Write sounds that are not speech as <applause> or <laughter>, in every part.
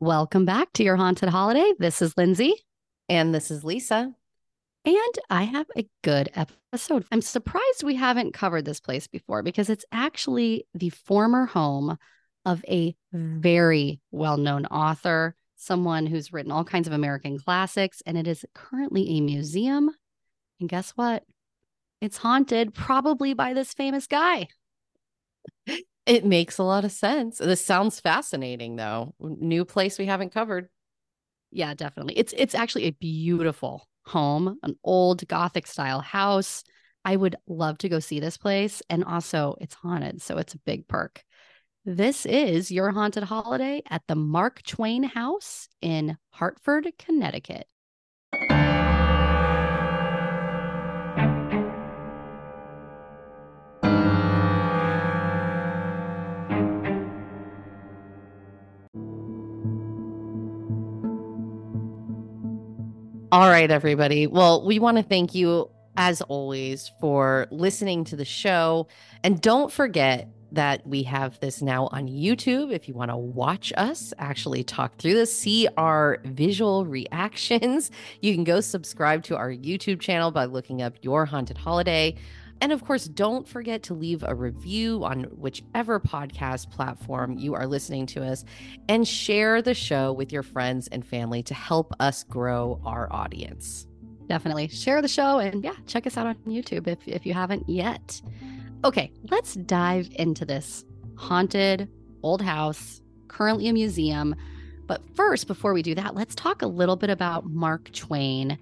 Welcome back to your haunted holiday. This is Lindsay. And this is Lisa. And I have a good episode. I'm surprised we haven't covered this place before because it's actually the former home of a very well known author, someone who's written all kinds of American classics, and it is currently a museum. And guess what? It's haunted, probably by this famous guy. <laughs> It makes a lot of sense. This sounds fascinating, though. New place we haven't covered. Yeah, definitely. It's it's actually a beautiful home, an old Gothic style house. I would love to go see this place, and also it's haunted, so it's a big perk. This is your haunted holiday at the Mark Twain House in Hartford, Connecticut. All right, everybody. Well, we want to thank you, as always, for listening to the show. And don't forget that we have this now on YouTube. If you want to watch us actually talk through this, see our visual reactions, you can go subscribe to our YouTube channel by looking up Your Haunted Holiday. And of course, don't forget to leave a review on whichever podcast platform you are listening to us and share the show with your friends and family to help us grow our audience. Definitely share the show and yeah, check us out on YouTube if, if you haven't yet. Okay, let's dive into this haunted old house, currently a museum. But first, before we do that, let's talk a little bit about Mark Twain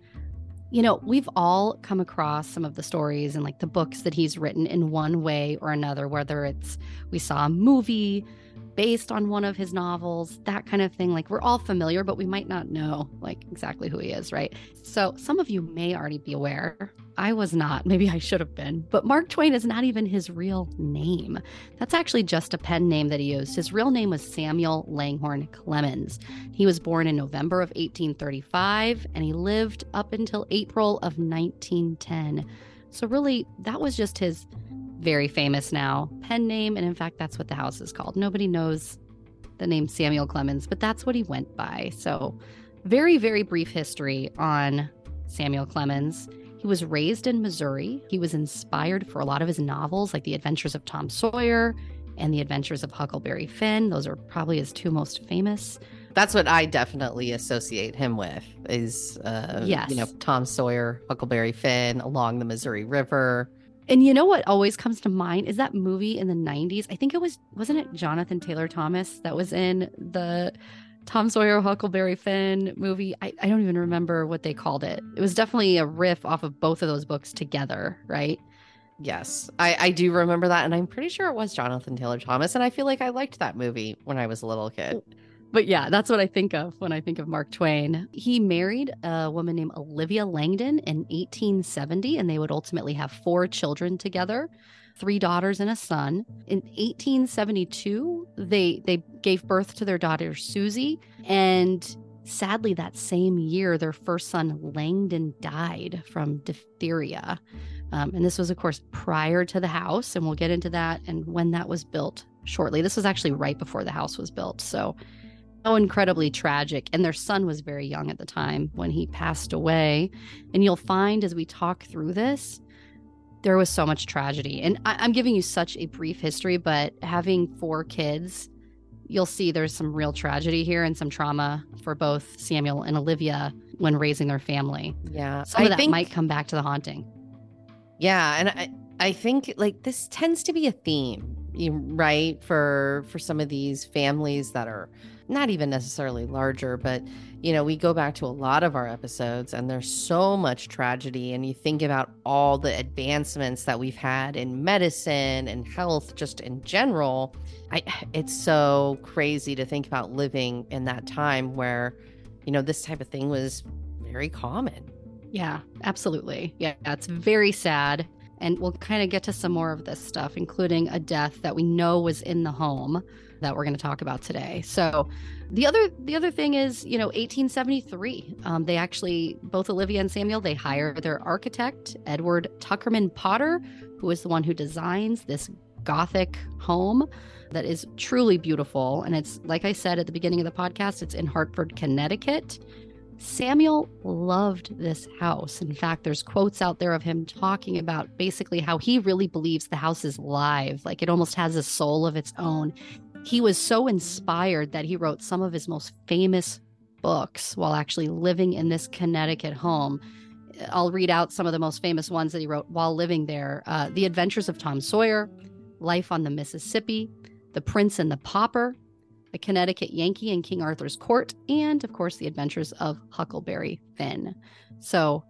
you know, we've all come across some of the stories and like the books that he's written in one way or another, whether it's we saw a movie based on one of his novels, that kind of thing. Like we're all familiar, but we might not know like exactly who he is, right? So some of you may already be aware. I was not. Maybe I should have been. But Mark Twain is not even his real name. That's actually just a pen name that he used. His real name was Samuel Langhorne Clemens. He was born in November of 1835 and he lived up until April of 1910. So really, that was just his very famous now pen name. And in fact, that's what the house is called. Nobody knows the name Samuel Clemens, but that's what he went by. So, very, very brief history on Samuel Clemens. He was raised in Missouri. He was inspired for a lot of his novels, like The Adventures of Tom Sawyer and The Adventures of Huckleberry Finn. Those are probably his two most famous. That's what I definitely associate him with is, uh, yes. you know, Tom Sawyer, Huckleberry Finn, along the Missouri River. And you know what always comes to mind is that movie in the 90s. I think it was, wasn't it Jonathan Taylor Thomas that was in the Tom Sawyer Huckleberry Finn movie? I, I don't even remember what they called it. It was definitely a riff off of both of those books together, right? Yes, I, I do remember that. And I'm pretty sure it was Jonathan Taylor Thomas. And I feel like I liked that movie when I was a little kid. But yeah, that's what I think of when I think of Mark Twain. He married a woman named Olivia Langdon in 1870, and they would ultimately have four children together three daughters and a son. In 1872, they they gave birth to their daughter Susie, and sadly that same year their first son Langdon died from diphtheria. Um, and this was, of course, prior to the house, and we'll get into that and when that was built shortly. This was actually right before the house was built. So so incredibly tragic. And their son was very young at the time when he passed away. And you'll find as we talk through this, there was so much tragedy. And I- am giving you such a brief history, but having four kids, you'll see there's some real tragedy here and some trauma for both Samuel and Olivia when raising their family. Yeah. Some of I that think, might come back to the haunting. Yeah. And I, I think like this tends to be a theme, right? For for some of these families that are not even necessarily larger, but you know, we go back to a lot of our episodes and there's so much tragedy. And you think about all the advancements that we've had in medicine and health, just in general. I, it's so crazy to think about living in that time where, you know, this type of thing was very common. Yeah, absolutely. Yeah, it's very sad. And we'll kind of get to some more of this stuff, including a death that we know was in the home that we're going to talk about today. So, the other the other thing is, you know, 1873. Um, they actually both Olivia and Samuel they hire their architect Edward Tuckerman Potter, who is the one who designs this Gothic home that is truly beautiful. And it's, like I said at the beginning of the podcast, it's in Hartford, Connecticut. Samuel loved this house. In fact, there's quotes out there of him talking about basically how he really believes the house is live, like it almost has a soul of its own. He was so inspired that he wrote some of his most famous books while actually living in this Connecticut home. I'll read out some of the most famous ones that he wrote while living there uh, The Adventures of Tom Sawyer, Life on the Mississippi, The Prince and the Pauper, A Connecticut Yankee in King Arthur's Court, and of course, The Adventures of Huckleberry Finn. So,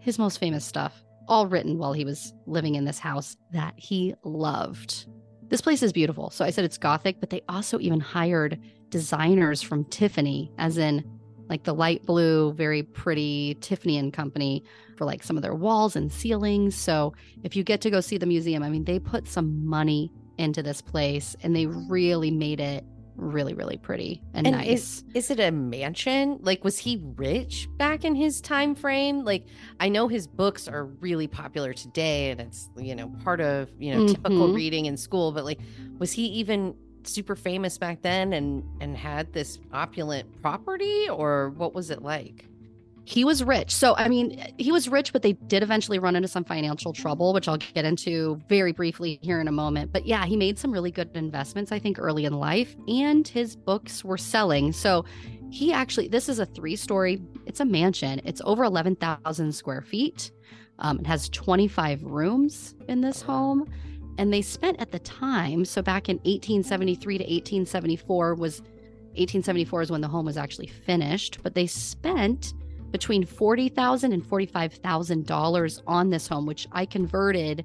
his most famous stuff, all written while he was living in this house that he loved. This place is beautiful. So, I said it's Gothic, but they also even hired designers from Tiffany, as in like the light blue, very pretty Tiffany and Company for like some of their walls and ceilings. So if you get to go see the museum, I mean, they put some money into this place and they really made it really, really pretty and, And nice. is, is it a mansion? Like, was he rich back in his time frame? Like, I know his books are really popular today, and it's you know part of you know typical Mhm. reading in school. But like, was he even super famous back then and and had this opulent property, or what was it like? He was rich. So, I mean, he was rich, but they did eventually run into some financial trouble, which I'll get into very briefly here in a moment. But yeah, he made some really good investments, I think, early in life, and his books were selling. So, he actually, this is a three story, it's a mansion. It's over 11,000 square feet. Um, it has 25 rooms in this home. And they spent at the time, so back in 1873 to 1874 was 1874 is when the home was actually finished, but they spent between $40,000 and $45,000 on this home, which I converted.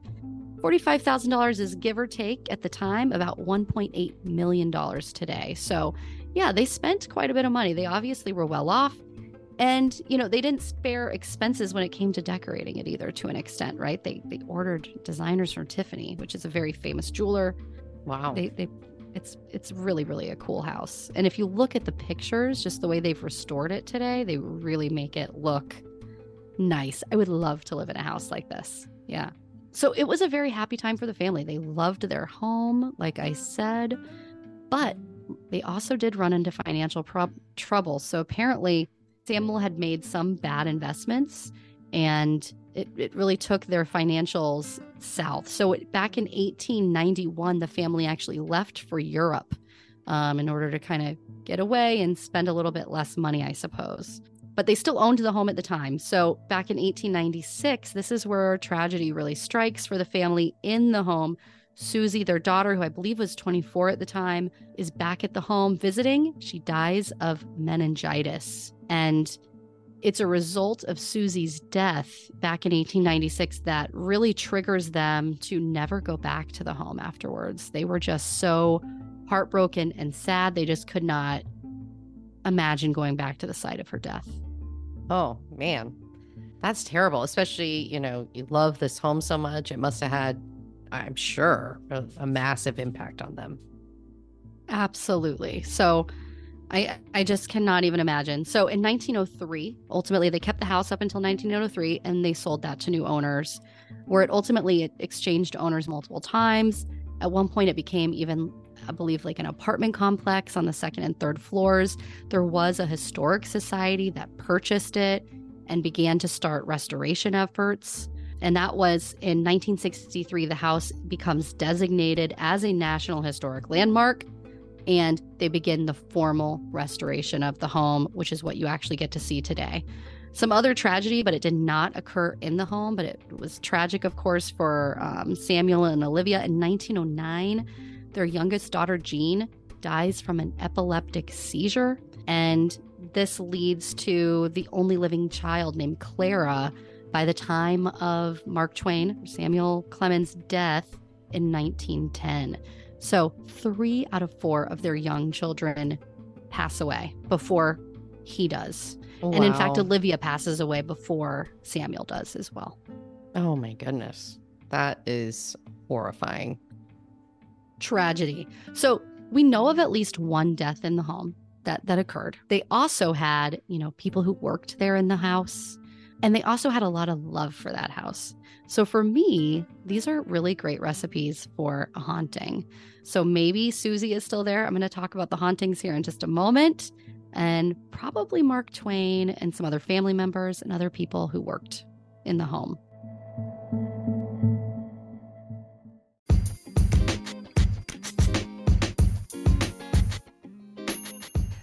$45,000 is give or take at the time about $1.8 million today. So, yeah, they spent quite a bit of money. They obviously were well off. And, you know, they didn't spare expenses when it came to decorating it either to an extent, right? They, they ordered designers from Tiffany, which is a very famous jeweler. Wow. They, they, it's, it's really, really a cool house. And if you look at the pictures, just the way they've restored it today, they really make it look nice. I would love to live in a house like this. Yeah. So it was a very happy time for the family. They loved their home, like I said, but they also did run into financial trouble. So apparently, Samuel had made some bad investments and it, it really took their financials south. So it, back in 1891, the family actually left for Europe um, in order to kind of get away and spend a little bit less money, I suppose. But they still owned the home at the time. So back in 1896, this is where tragedy really strikes for the family in the home. Susie, their daughter, who I believe was 24 at the time, is back at the home visiting. She dies of meningitis. And it's a result of Susie's death back in 1896 that really triggers them to never go back to the home afterwards. They were just so heartbroken and sad. They just could not imagine going back to the site of her death. Oh man, that's terrible. Especially you know you love this home so much. It must have had, I'm sure, a, a massive impact on them. Absolutely. So I I just cannot even imagine. So in 1903, ultimately they kept the house up until 1903 and they sold that to new owners where it ultimately it exchanged owners multiple times. At one point it became even I believe like an apartment complex on the second and third floors. There was a historic society that purchased it and began to start restoration efforts. And that was in 1963 the house becomes designated as a National Historic Landmark and they begin the formal restoration of the home, which is what you actually get to see today. Some other tragedy, but it did not occur in the home, but it was tragic, of course, for um, Samuel and Olivia. In 1909, their youngest daughter, Jean, dies from an epileptic seizure. And this leads to the only living child named Clara by the time of Mark Twain, Samuel Clemens' death in 1910. So, three out of four of their young children pass away before he does. Oh, and in fact, Olivia passes away before Samuel does as well. oh my goodness, that is horrifying. Tragedy. So, we know of at least one death in the home that, that occurred. They also had, you know, people who worked there in the house. And they also had a lot of love for that house. So for me, these are really great recipes for a haunting. So maybe Susie is still there. I'm going to talk about the hauntings here in just a moment. And probably Mark Twain and some other family members and other people who worked in the home.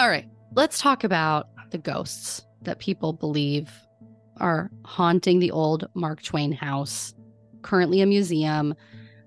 All right, let's talk about the ghosts that people believe are haunting the old Mark Twain house, currently a museum.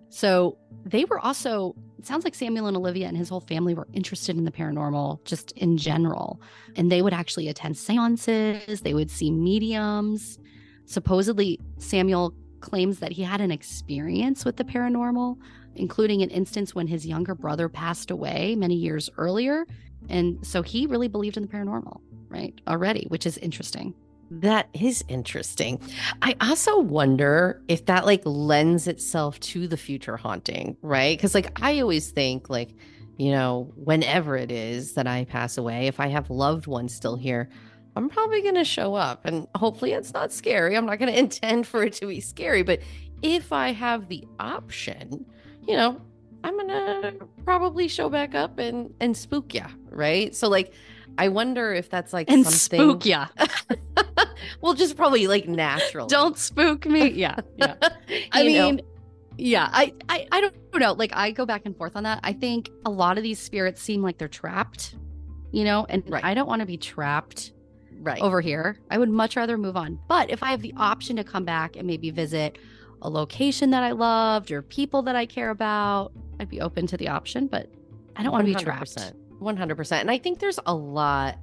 So they were also, it sounds like Samuel and Olivia and his whole family were interested in the paranormal just in general. And they would actually attend seances, they would see mediums. Supposedly, Samuel claims that he had an experience with the paranormal, including an instance when his younger brother passed away many years earlier and so he really believed in the paranormal, right? Already, which is interesting. That is interesting. I also wonder if that like lends itself to the future haunting, right? Because like I always think like, you know, whenever it is that I pass away, if I have loved ones still here, I'm probably going to show up and hopefully it's not scary. I'm not going <laughs> to intend for it to be scary, but if I have the option, you know, I'm gonna probably show back up and and spook ya, right? So like, I wonder if that's like and something. spook ya. <laughs> well, just probably like natural. Don't spook me. Yeah, yeah. <laughs> I mean, know? yeah. I, I I don't know. Like I go back and forth on that. I think a lot of these spirits seem like they're trapped, you know, and right. I don't want to be trapped right over here. I would much rather move on. But if I have the option to come back and maybe visit a location that I loved or people that I care about, I'd be open to the option, but I don't want to be trapped. 100%. And I think there's a lot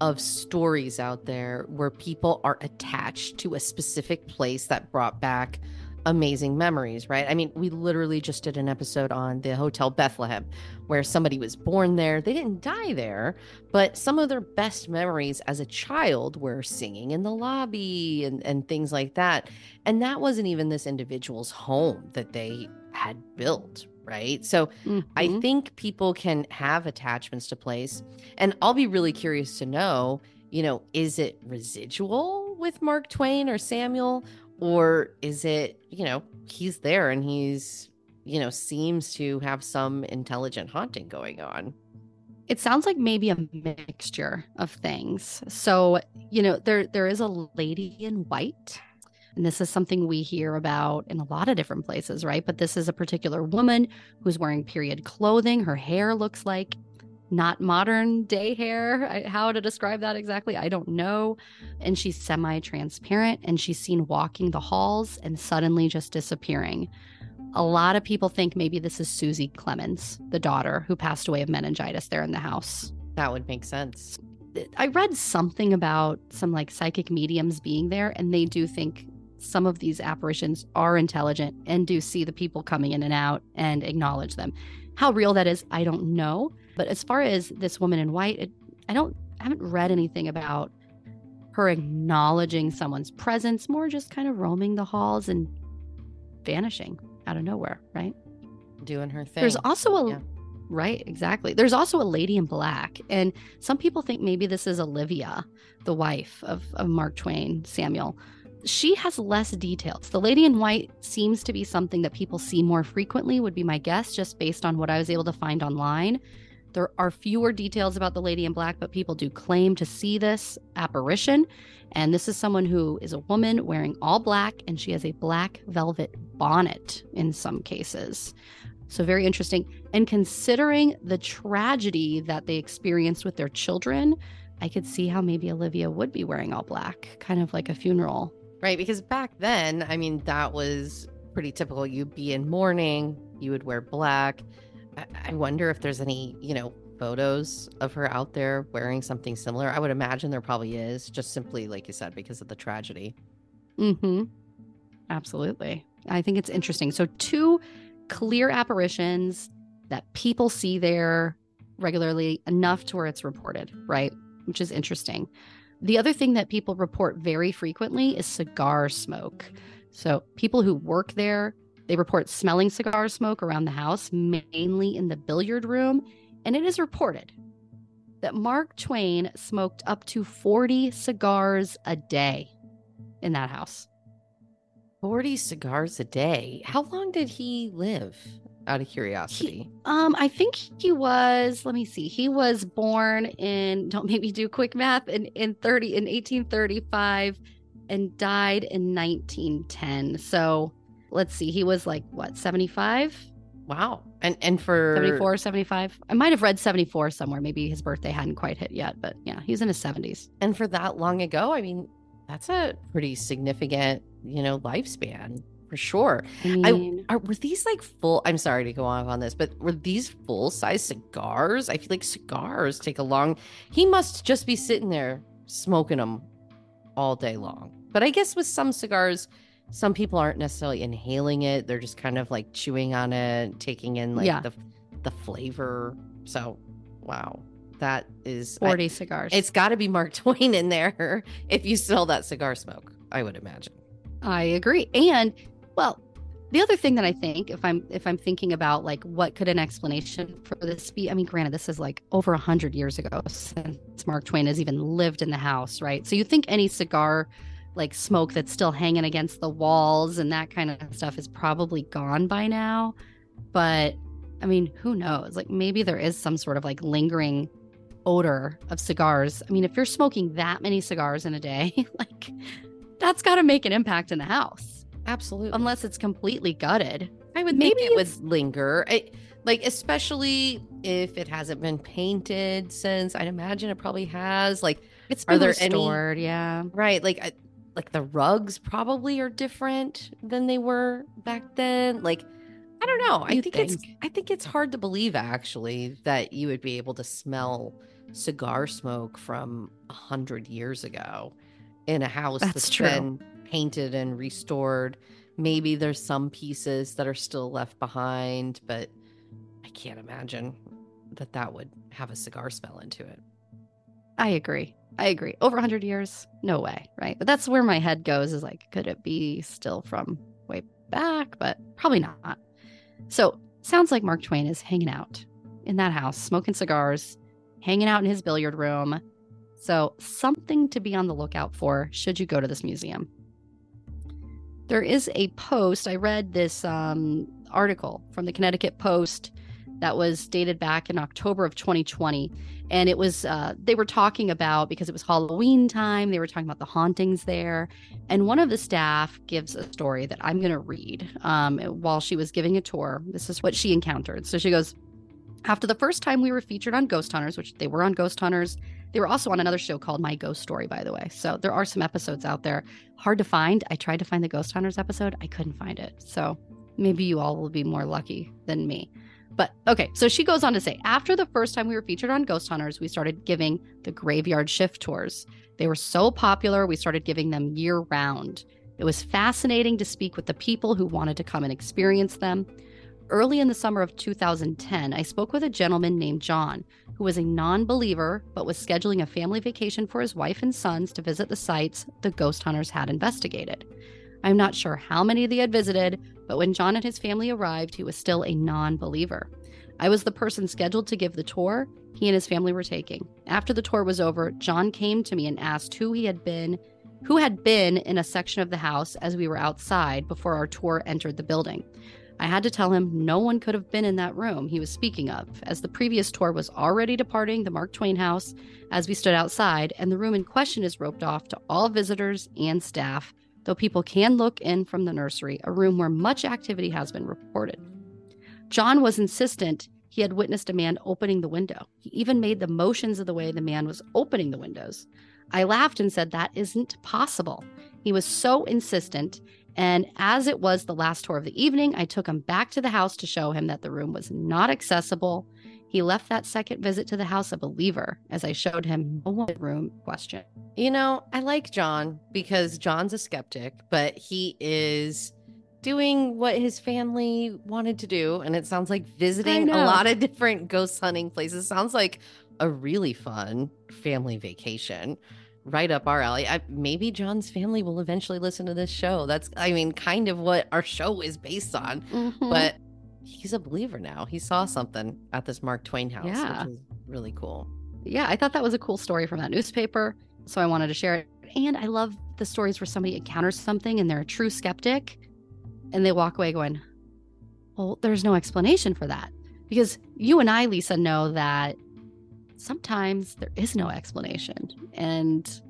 of stories out there where people are attached to a specific place that brought back amazing memories, right? I mean, we literally just did an episode on the Hotel Bethlehem where somebody was born there. They didn't die there, but some of their best memories as a child were singing in the lobby and, and things like that. And that wasn't even this individual's home that they had built, right? So mm-hmm. I think people can have attachments to place. And I'll be really curious to know, you know, is it residual with Mark Twain or Samuel? Or is it you know he's there and he's you know seems to have some intelligent haunting going on. It sounds like maybe a mixture of things. So you know there there is a lady in white and this is something we hear about in a lot of different places right? But this is a particular woman who's wearing period clothing. Her hair looks like not modern day hair. I, how to describe that exactly, I don't know. And she's semi transparent and she's seen walking the halls and suddenly just disappearing. A lot of people think maybe this is Susie Clemens, the daughter who passed away of meningitis there in the house. That would make sense. I read something about some like psychic mediums being there, and they do think some of these apparitions are intelligent and do see the people coming in and out and acknowledge them. How real that is, I don't know. But as far as this woman in white, it, I don't I haven't read anything about her acknowledging someone's presence, more just kind of roaming the halls and vanishing out of nowhere, right? Doing her thing. There's also a yeah. Right, exactly. There's also a lady in black, and some people think maybe this is Olivia, the wife of, of Mark Twain, Samuel. She has less details. The lady in white seems to be something that people see more frequently, would be my guess, just based on what I was able to find online. There are fewer details about the lady in black, but people do claim to see this apparition. And this is someone who is a woman wearing all black, and she has a black velvet bonnet in some cases. So, very interesting. And considering the tragedy that they experienced with their children, I could see how maybe Olivia would be wearing all black, kind of like a funeral. Right. Because back then, I mean, that was pretty typical. You'd be in mourning, you would wear black. I wonder if there's any, you know, photos of her out there wearing something similar. I would imagine there probably is, just simply, like you said, because of the tragedy. Mm hmm. Absolutely. I think it's interesting. So, two clear apparitions that people see there regularly enough to where it's reported, right? Which is interesting. The other thing that people report very frequently is cigar smoke. So, people who work there, they report smelling cigar smoke around the house, mainly in the billiard room. And it is reported that Mark Twain smoked up to 40 cigars a day in that house. 40 cigars a day. How long did he live? Out of curiosity. He, um, I think he was, let me see, he was born in, don't make me do quick math, in, in 30, in 1835 and died in 1910. So let's see, he was like, what, 75? Wow. And and for 74, 75. I might have read 74 somewhere. Maybe his birthday hadn't quite hit yet, but yeah, he's in his 70s. And for that long ago, I mean, that's a pretty significant, you know, lifespan for sure. I mean, I, are, were these like full? I'm sorry to go off on this, but were these full size cigars? I feel like cigars take a long. He must just be sitting there smoking them all day long. But I guess with some cigars, some people aren't necessarily inhaling it; they're just kind of like chewing on it, taking in like Yeah. the the flavor. So, wow, that is I- 40 cigars. it's got to be Mark <laughs> Twain in there if you smell that cigar smoke. I would imagine. I agree. And well, the other thing that I think, if I'm if I'm thinking about like what could an explanation for this be? I mean, granted, this is like over a hundred years ago since Mark Twain has even lived in the house, right? So you think any cigar like smoke that's still hanging against the walls and that kind of stuff is probably gone by now. But I mean, who knows? Like maybe there is some sort of like lingering odor of cigars. I mean, if you're smoking that many cigars in a day, <laughs> like that's got to make an impact in the house Absolutely. unless it's completely gutted. I would maybe think it would linger. I, like especially if it hasn't been painted since. I'd imagine it probably has. Like It's Are been there any- yeah. right, like I, like the rugs probably are different than they were back then. Like I don't know. I You'd think, it's. I think it's hard to believe actually that you would be able to smell cigar smoke from a hundred years ago in a house That's that's true. been painted and restored. Maybe there's some pieces that are still left behind, but I can't imagine that that would have a cigar smell into it. I agree. I agree. Over 100 years? No way, right? But that's where my head goes is like, could it be still from way back? But probably not. So, sounds like Mark Twain is hanging out in that house, smoking cigars, hanging out in his billiard room. So, something to be on the lookout for should you go to this museum. There is a post. I read this um, article from the Connecticut Post that was dated back in October of 2020 and it was uh, they were talking about because it was halloween time they were talking about the hauntings there. And one of the staff gives a story that i'm going to read um, while she was giving a tour. This is what she encountered. So she goes after the first time we were featured on ghost hunters which they were on ghost hunters they were also on another show called my ghost story by the way. So there are some episodes out there. Hard to find. I tried to find the ghost hunters episode. I couldn't find it. So maybe you all will be more lucky than me but okay, so she goes on to say after the first time we were featured on Ghost Hunters, we started giving the graveyard shift tours. They were so popular, we started giving them year round. It was fascinating to speak with the people who wanted to come and experience them. Early in the summer of 2010, I spoke with a gentleman named John who was a non believer but was scheduling a family vacation for his wife and sons to visit the sites the ghost hunters had investigated. I'm not sure how many they had visited, but when John and his family arrived, he was still a non believer. I was the person scheduled to give the tour he and his family were taking. After the tour was over, John came to me and asked who he had been, who had been in a section of the house as we were outside before our tour entered the building. I had to tell him no one could have been in that room he was speaking of, as the previous tour was already departing the Mark Twain house as we stood outside, and the room in question is roped off to all visitors and staff, though people can look in from the nursery, a room where much activity has been reported. John was insistent he had witnessed a man opening the window. He even made the motions of the way the man was opening the windows. I laughed and said, That isn't possible. He was so insistent, and as it was the last tour of the evening, I took him back to the house to show him that the room was not accessible. He left that second visit to the house a believer as I showed him no room question. You know, I like John because John's a skeptic, but he is doing what his family wanted to do. And it sounds like visiting a lot of different ghost hunting places. Sounds like a really fun family vacation right up our alley. I, maybe John's family will eventually listen to this show. That's, I mean, kind of what our show is based on. Mm-hmm. But he's a believer now. He saw something at this Mark Twain house, yeah. which is really cool. Yeah, I thought that was a cool story from that newspaper. So I wanted to share it. And I love the stories where somebody encounters something and they're a true skeptic and they walk away going, Well, there's no explanation for that. Because you and I, Lisa, know that sometimes there is no explanation and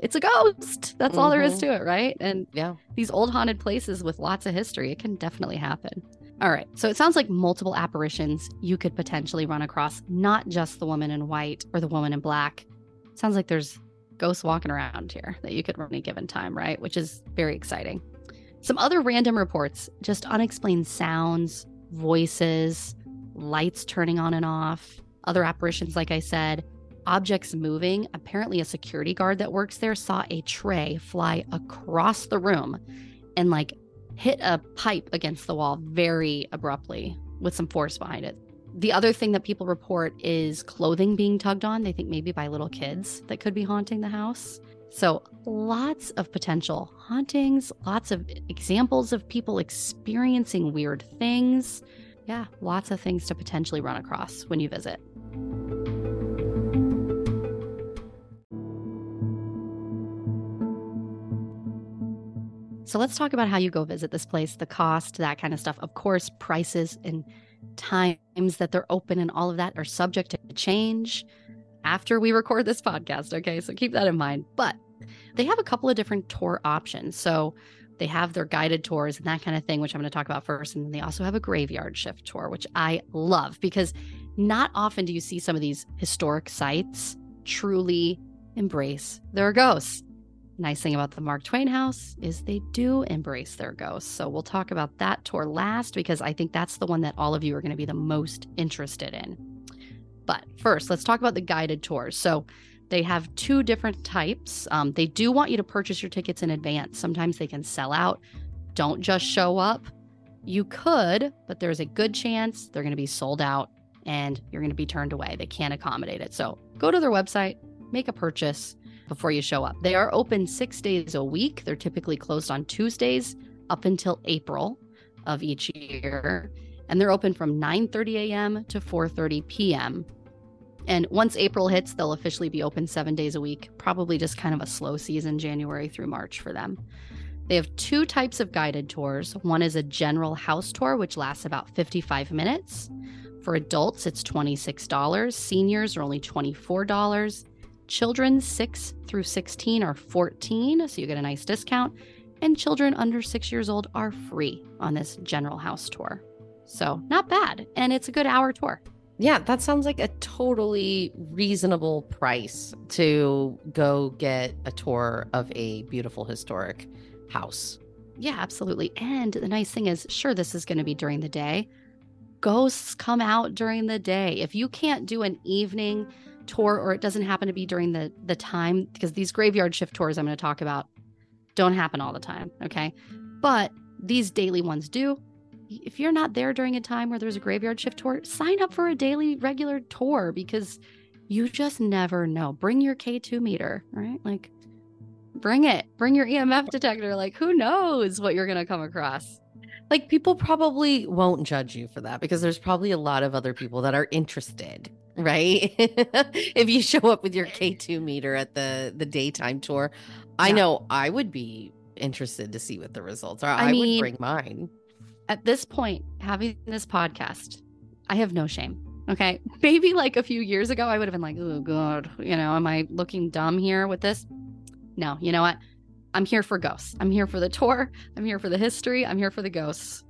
it's a ghost. That's mm-hmm. all there is mm-hmm. to it, right? And yeah, these old haunted places with lots of history, it can definitely happen. All right. So it sounds like multiple apparitions you could potentially run across, not just the woman in white or the woman in black. It sounds like there's ghosts walking around here that you could run any given time, right? Which is very exciting. Some other random reports just unexplained sounds, voices, lights turning on and off, other apparitions, like I said, objects moving. Apparently, a security guard that works there saw a tray fly across the room and like hit a pipe against the wall very abruptly with some force behind it. The other thing that people report is clothing being tugged on. They think maybe by little kids that could be haunting the house. So, lots of potential hauntings, lots of examples of people experiencing weird things. Yeah, lots of things to potentially run across when you visit. So let's talk about how you go visit this place, the cost, that kind of stuff. Of course, prices and times that they're open and all of that are subject to change after we record this podcast. Okay. So keep that in mind. But they have a couple of different tour options. So they have their guided tours and that kind of thing, which I'm going to talk about first. And then they also have a graveyard shift tour, which I love because not often do you see some of these historic sites truly embrace their ghosts. Nice thing about the Mark Twain house is they do embrace their ghosts. So we'll talk about that tour last because I think that's the one that all of you are going to be the most interested in. But first, let's talk about the guided tours. So they have two different types. Um, they do want you to purchase your tickets in advance. Sometimes they can sell out. Don't just show up. You could, but there's a good chance they're going to be sold out and you're going to be turned away. They can't accommodate it. So go to their website, make a purchase before you show up. They are open six days a week. They're typically closed on Tuesdays up until April of each year. And they're open from 9 30 a.m. to 4 30 p.m. And once April hits, they'll officially be open seven days a week, probably just kind of a slow season, January through March for them. They have two types of guided tours. One is a general house tour, which lasts about 55 minutes. For adults, it's $26. Seniors are only $24. Children 6 through 16 are 14, so you get a nice discount. And children under 6 years old are free on this general house tour. So, not bad, and it's a good hour tour. Yeah, that sounds like a totally reasonable price to go get a tour of a beautiful historic house. Yeah, absolutely. And the nice thing is, sure, this is going to be during the day. Ghosts come out during the day. If you can't do an evening tour or it doesn't happen to be during the the time because these graveyard shift tours I'm going to talk about don't happen all the time, okay? But these daily ones do if you're not there during a time where there's a graveyard shift tour, sign up for a daily regular tour because you just never know. Bring your K2 meter, right? Like, bring it. Bring your EMF detector. Like, who knows what you're going to come across? Like people probably won't judge you for that because there's probably a lot of other people that are interested right <laughs> if you show up with your k2 meter at the the daytime tour i Yeah. know i would be interested to see what the results are i, I mean- would bring mine At this point, having this podcast, I have no shame. Okay. <laughs> Maybe like a few years ago, I would have been like, oh, God, you know, am I looking dumb here with this? No, you know what? I'm here for ghosts. I'm here for the tour. I'm here for the history. I'm here for the ghosts.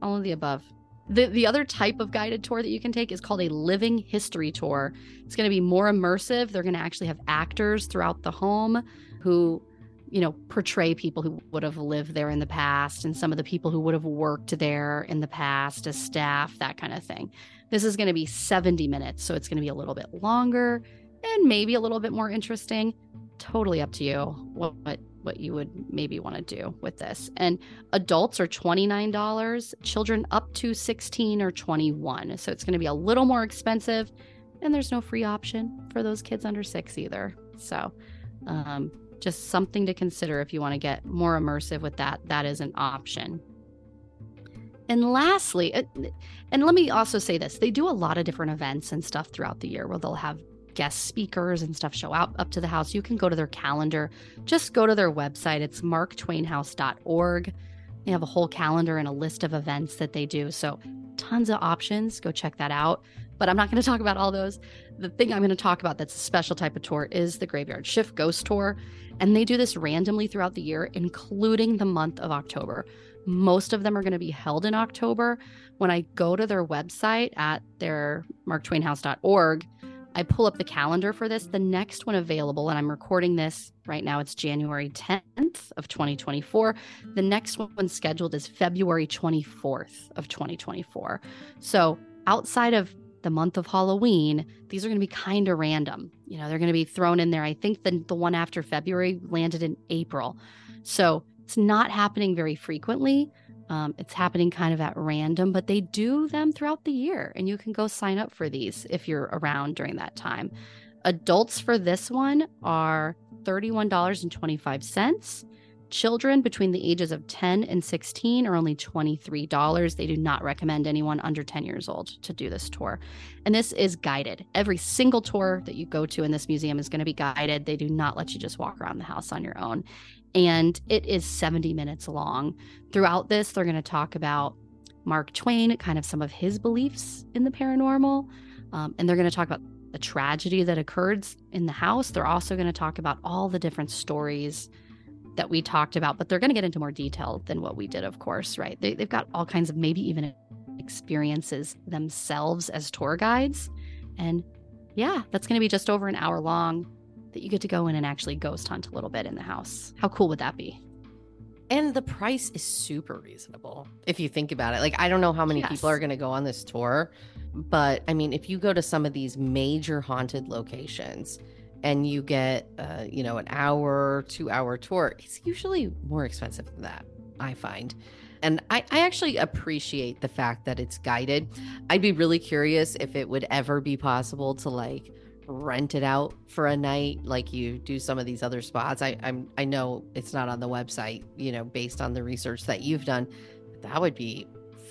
All of the above. The, the other type of guided tour that you can take is called a living history tour. It's going to be more immersive. They're going to actually have actors throughout the home who, you know, portray people who would have lived there in the past and some of the people who would have worked there in the past as staff, that kind of thing. This is going to be 70 minutes, so it's going to be a little bit longer and maybe a little bit more interesting. Totally up to you what what, what you would maybe want to do with this. And adults are $29, children up to 16 or 21. So it's going to be a little more expensive and there's no free option for those kids under 6 either. So, um just something to consider if you want to get more immersive with that. That is an option. And lastly, and let me also say this they do a lot of different events and stuff throughout the year where they'll have guest speakers and stuff show up up to the house. You can go to their calendar, just go to their website. It's marktwainhouse.org. They have a whole calendar and a list of events that they do. So, tons of options. Go check that out. But I'm not going <laughs> to talk about all those. The thing I'm going to talk about that's a special type of tour is the Graveyard Shift Ghost Tour. And they do this randomly throughout the year, including the month of October. Most of them are going to be held in October. When I go to their website at their marktwainhouse.org, I pull up the calendar for this. The next one available, and I'm recording this right now, it's January 10th of 2024. The next one scheduled is February 24th of 2024. So outside of the month of Halloween, these are going to be kind of random. You know, they're going to be thrown in there. I think the, the one after February landed in April. So it's not happening very frequently. Um, it's happening kind of at random, but they do them throughout the year, and you can go sign up for these if you're around during that time. Adults for this one are $31.25. Children between the ages of 10 and 16 are only $23. They do not recommend anyone under 10 years old to do this tour. And this is guided. Every single tour that you go to in this museum is going to be guided. They do not let you just walk around the house on your own. And it is 70 minutes long. Throughout this, they're going to talk about Mark Twain, kind of some of his beliefs in the paranormal. Um, and they're going to talk about the tragedy that occurred in the house. They're also going to talk about all the different stories that we talked about, but they're going to get into more detail than what we did, of course, right? They, they've got all kinds of maybe even experiences themselves as tour guides. And yeah, that's going to be just over an hour long that you get to go in and actually ghost hunt a little bit in the house. How cool would that be? and the price is super reasonable if you think about it like i don't know how many Yes. people are going to go on this tour but i mean if you go to some of these major haunted locations and you get uh, you know an hour two hour tour it's usually more expensive than that i find and I, I actually appreciate the fact that it's guided i'd be really curious if it would ever be possible to like rent it out for a night like you do some of these other spots i i'm i know it's not on the website you know based on the research that you've done that would be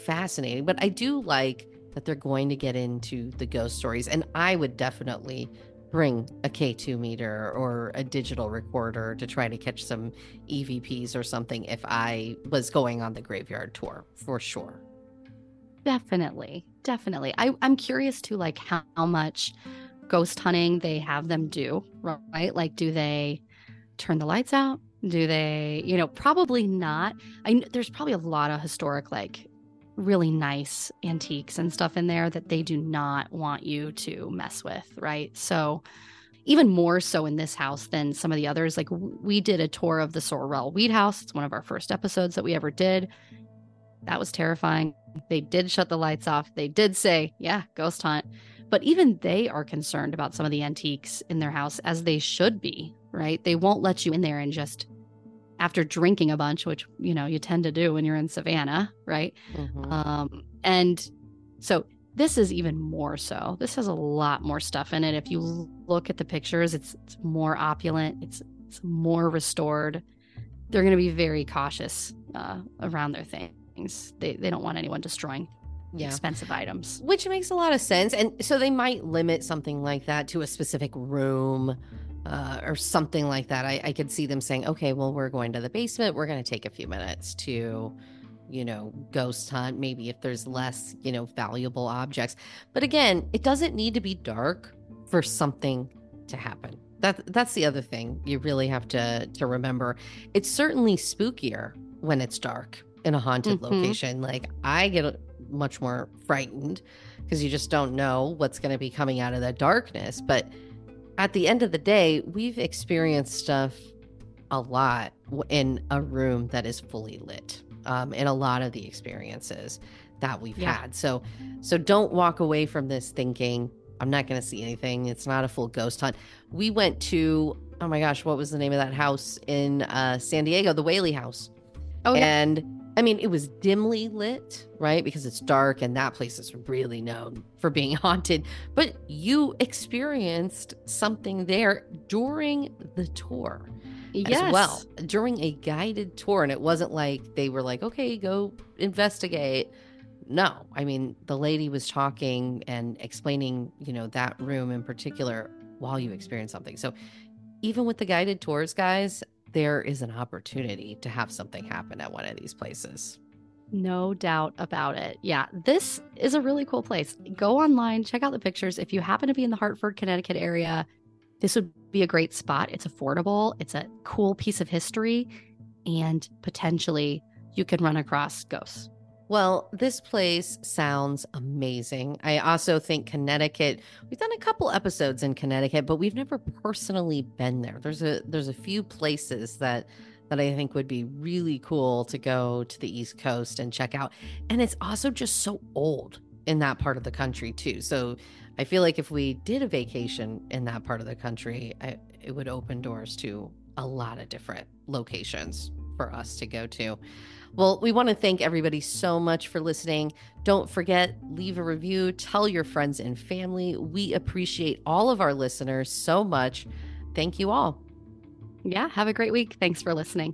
fascinating but i do like that they're going to get into the ghost stories and i would definitely bring a k2 meter or a digital recorder to try to catch some evps or something if i was going on the graveyard tour for sure Definitely. Definitely. I, I'm curious to like how, how much ghost hunting they have them do, right? Like, do they turn the lights out? Do they, you know, probably not. I there's probably a lot of historic, like really nice antiques and stuff in there that they do not want you to mess with, right? So even more so in this house than some of the others. Like we did a tour of the Sorrel Weed House. It's one of our first episodes that we ever did. That was terrifying. They did shut the lights off. They did say, yeah, ghost hunt. But even they are concerned about some of the antiques in their house, as they should be, right? They won't let you in there and just after drinking a bunch, which, you know, you tend to do when you're in Savannah, right? Mhm. Um, and so this is even more so. This has a lot more stuff in it. If you look at the pictures, it's, it's more opulent, it's, it's more restored. They're going to be very cautious uh, around their things. things. They they don't want anyone destroying Yeah. expensive items. Which makes a lot of sense. And so they might limit something like that to a specific room uh, or something like that. I, I could see them saying, okay, well, we're going to the basement. We're going to take a few minutes to, you know, ghost hunt, maybe if there's less, you know, valuable objects. But again, it doesn't need to be dark for something to happen. That, that's the other thing you really have to to remember. It's certainly spookier when it's dark in a haunted Mhm. location. Like I get much more frightened because you just don't know what's going to be coming out of that darkness. But at the end of the day, we've experienced stuff a lot in a room that is fully lit um, in a lot of the experiences that we've Yeah. had. So, so don't walk away from this thinking I'm not going to see anything. It's not a full ghost hunt. We went to oh my gosh, what was the name of that house in uh, San Diego? The Whaley House. Oh, yeah. And I mean, it was dimly lit, right? Because it's dark and that place is really known for being <laughs> haunted. But you experienced something there during the tour yes. as well, during a guided tour. And it wasn't like they were like, okay, go investigate. No, I mean, the lady was talking and explaining, you know, that room in particular while you experience something. So even with the guided tours, guys, there is an opportunity to have something happen at one of these places. No doubt about it. Yeah, this is a really cool place. Go online, check out the pictures. If you happen to be in the Hartford, Connecticut area, this would be a great spot. It's affordable, it's a cool piece of history, and potentially you can run across ghosts. Well, this place sounds amazing. I also think Connecticut. We've done a couple episodes in Connecticut, but we've never personally been there. There's a there's a few places that that I think would be really cool to go to the East Coast and check out. And it's also just so old in that part of the country too. So I feel like if we did a vacation in that part of the country, I, it would open doors to a lot of different locations for us to go to. Well, we want to thank everybody so much for listening. Don't forget, leave a review, tell your friends and family. We appreciate all of our listeners so much. Thank you all. Yeah, have a great week. Thanks for listening.